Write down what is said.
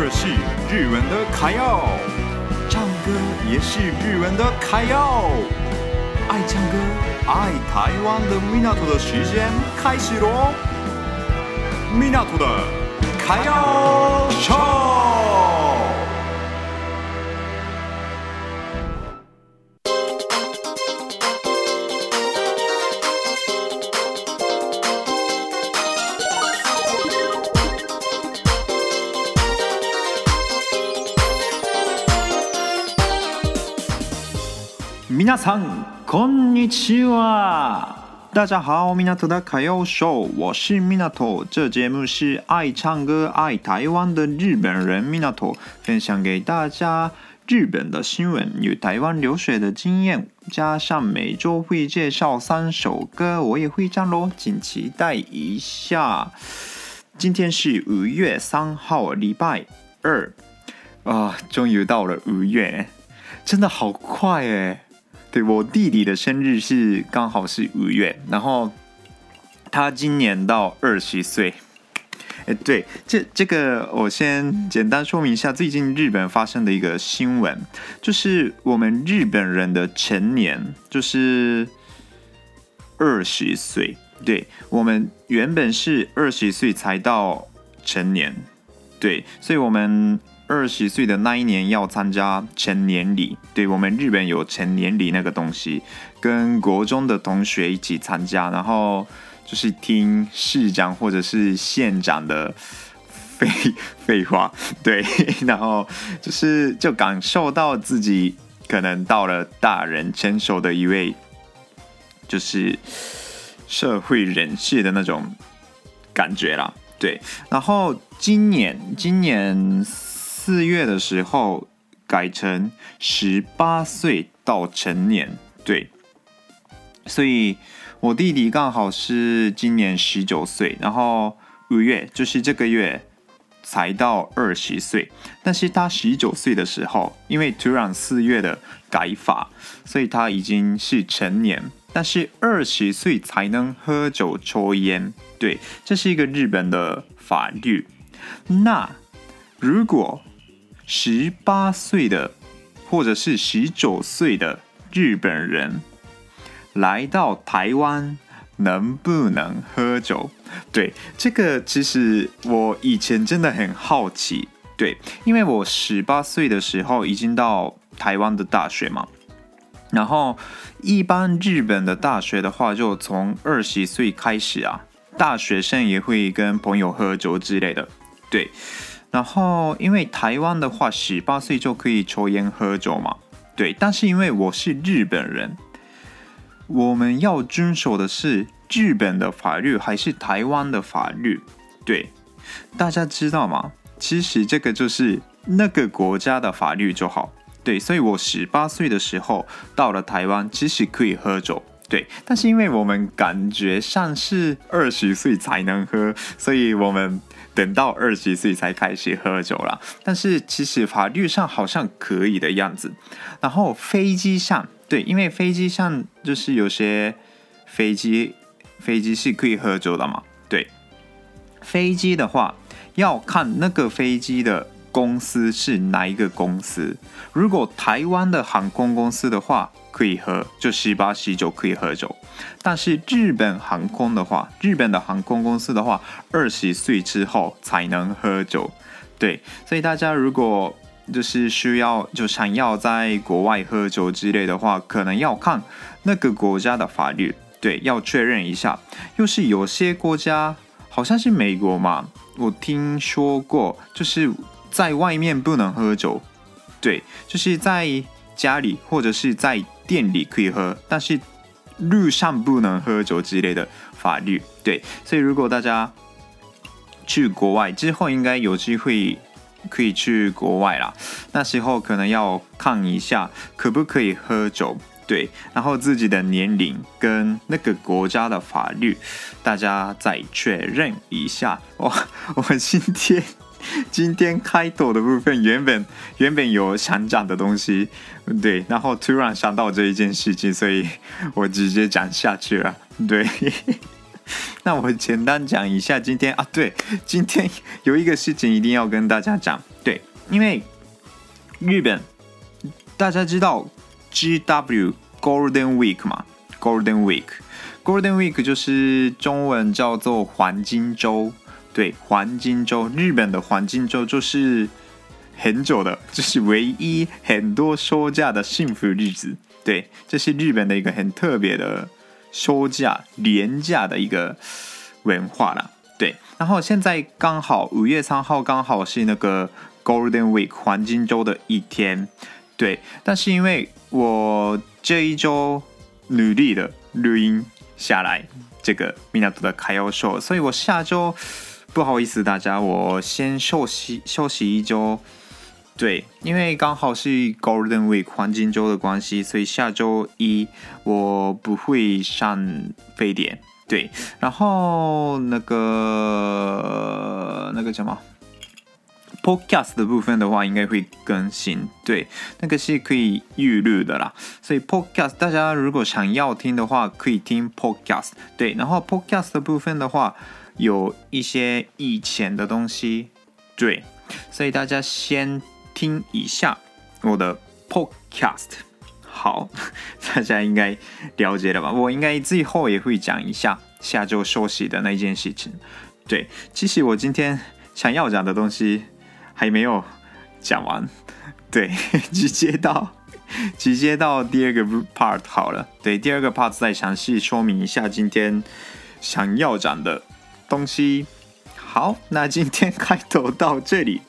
这是日文的卡要，唱歌也是日文的卡要。爱唱歌、爱台湾的米纳托的时间开始喽！米纳托的卡要皆さん、こんにちは。大家好，米纳托的卡要秀，我是米纳托。这节目是爱唱歌、爱台湾的日本人米纳托分享给大家日本的新闻与台湾留学的经验，加上每周会介绍三首歌，我也会唱喽，请期待一下。今天是五月三号，礼拜二啊，终于到了五月，真的好快诶。 对，我弟弟的生日是刚好是五月，然后他今年到二十岁。哎，对，这这个我先简单说明一下，最近日本发生的一个新闻，就是我们日本人的成年就是二十岁。对，我们原本是二十岁才到成年，对，所以我们。二十岁的那一年要参加成年礼，对，我们日本有成年礼那个东西，跟国中的同学一起参加，然后就是听市长或者是县长的废 废话，对，然后就是就感受到自己可能到了大人成熟的一位，就是社会人士的那种感觉啦，对，然后今年今年。四月的时候改成十八岁到成年，对，所以我弟弟刚好是今年十九岁，然后五月就是这个月才到二十岁，但是他十九岁的时候，因为突然四月的改法，所以他已经是成年，但是二十岁才能喝酒抽烟，对，这是一个日本的法律。那如果十八岁的，或者是十九岁的日本人来到台湾，能不能喝酒？对，这个其实我以前真的很好奇。对，因为我十八岁的时候已经到台湾的大学嘛，然后一般日本的大学的话，就从二十岁开始啊，大学生也会跟朋友喝酒之类的。对。然后，因为台湾的话，十八岁就可以抽烟喝酒嘛，对。但是因为我是日本人，我们要遵守的是日本的法律还是台湾的法律？对，大家知道吗？其实这个就是那个国家的法律就好。对，所以我十八岁的时候到了台湾，其实可以喝酒。对，但是因为我们感觉上是二十岁才能喝，所以我们。等到二十岁才开始喝酒了，但是其实法律上好像可以的样子。然后飞机上，对，因为飞机上就是有些飞机，飞机是可以喝酒的嘛。对，飞机的话要看那个飞机的公司是哪一个公司。如果台湾的航空公司的话，可以喝，就十八、十九可以喝酒。但是日本航空的话，日本的航空公司的话，二十岁之后才能喝酒。对，所以大家如果就是需要，就想要在国外喝酒之类的话，可能要看那个国家的法律。对，要确认一下。又是有些国家，好像是美国嘛，我听说过，就是在外面不能喝酒。对，就是在家里或者是在。店里可以喝，但是路上不能喝酒之类的法律。对，所以如果大家去国外之后，应该有机会可以去国外啦。那时候可能要看一下可不可以喝酒，对，然后自己的年龄跟那个国家的法律，大家再确认一下。我我今天。今天开头的部分原本原本有想讲的东西，对，然后突然想到这一件事情，所以我直接讲下去了。对，那我简单讲一下今天啊，对，今天有一个事情一定要跟大家讲，对，因为日本大家知道 GW Golden Week 嘛，Golden Week，Golden Week 就是中文叫做黄金周，对，黄金周，日本的黄金周就是很久的，就是唯一很多休假的幸福日子，对，这是日本的一个很特别的。休假、廉价的一个文化啦，对。然后现在刚好五月三号刚好是那个 Golden Week 黄金周的一天，对。但是因为我这一周努力的录音下来这个米纳多的卡要秀，所以我下周不好意思大家，我先休息休息一周。对，因为刚好是 Golden Week 黄金周的关系，所以下周一我不会上非典。对，然后那个那个什么 Podcast 的部分的话，应该会更新。对，那个是可以预录的啦。所以 Podcast 大家如果想要听的话，可以听 Podcast。对，然后 Podcast 的部分的话，有一些以前的东西。对，所以大家先。听一下我的 podcast，好，大家应该了解了吧？我应该最后也会讲一下下周休息的那件事情。对，其实我今天想要讲的东西还没有讲完，对，直接到 直接到第二个 part 好了。对，第二个 part 再详细说明一下今天想要讲的东西。好，那今天开头到这里。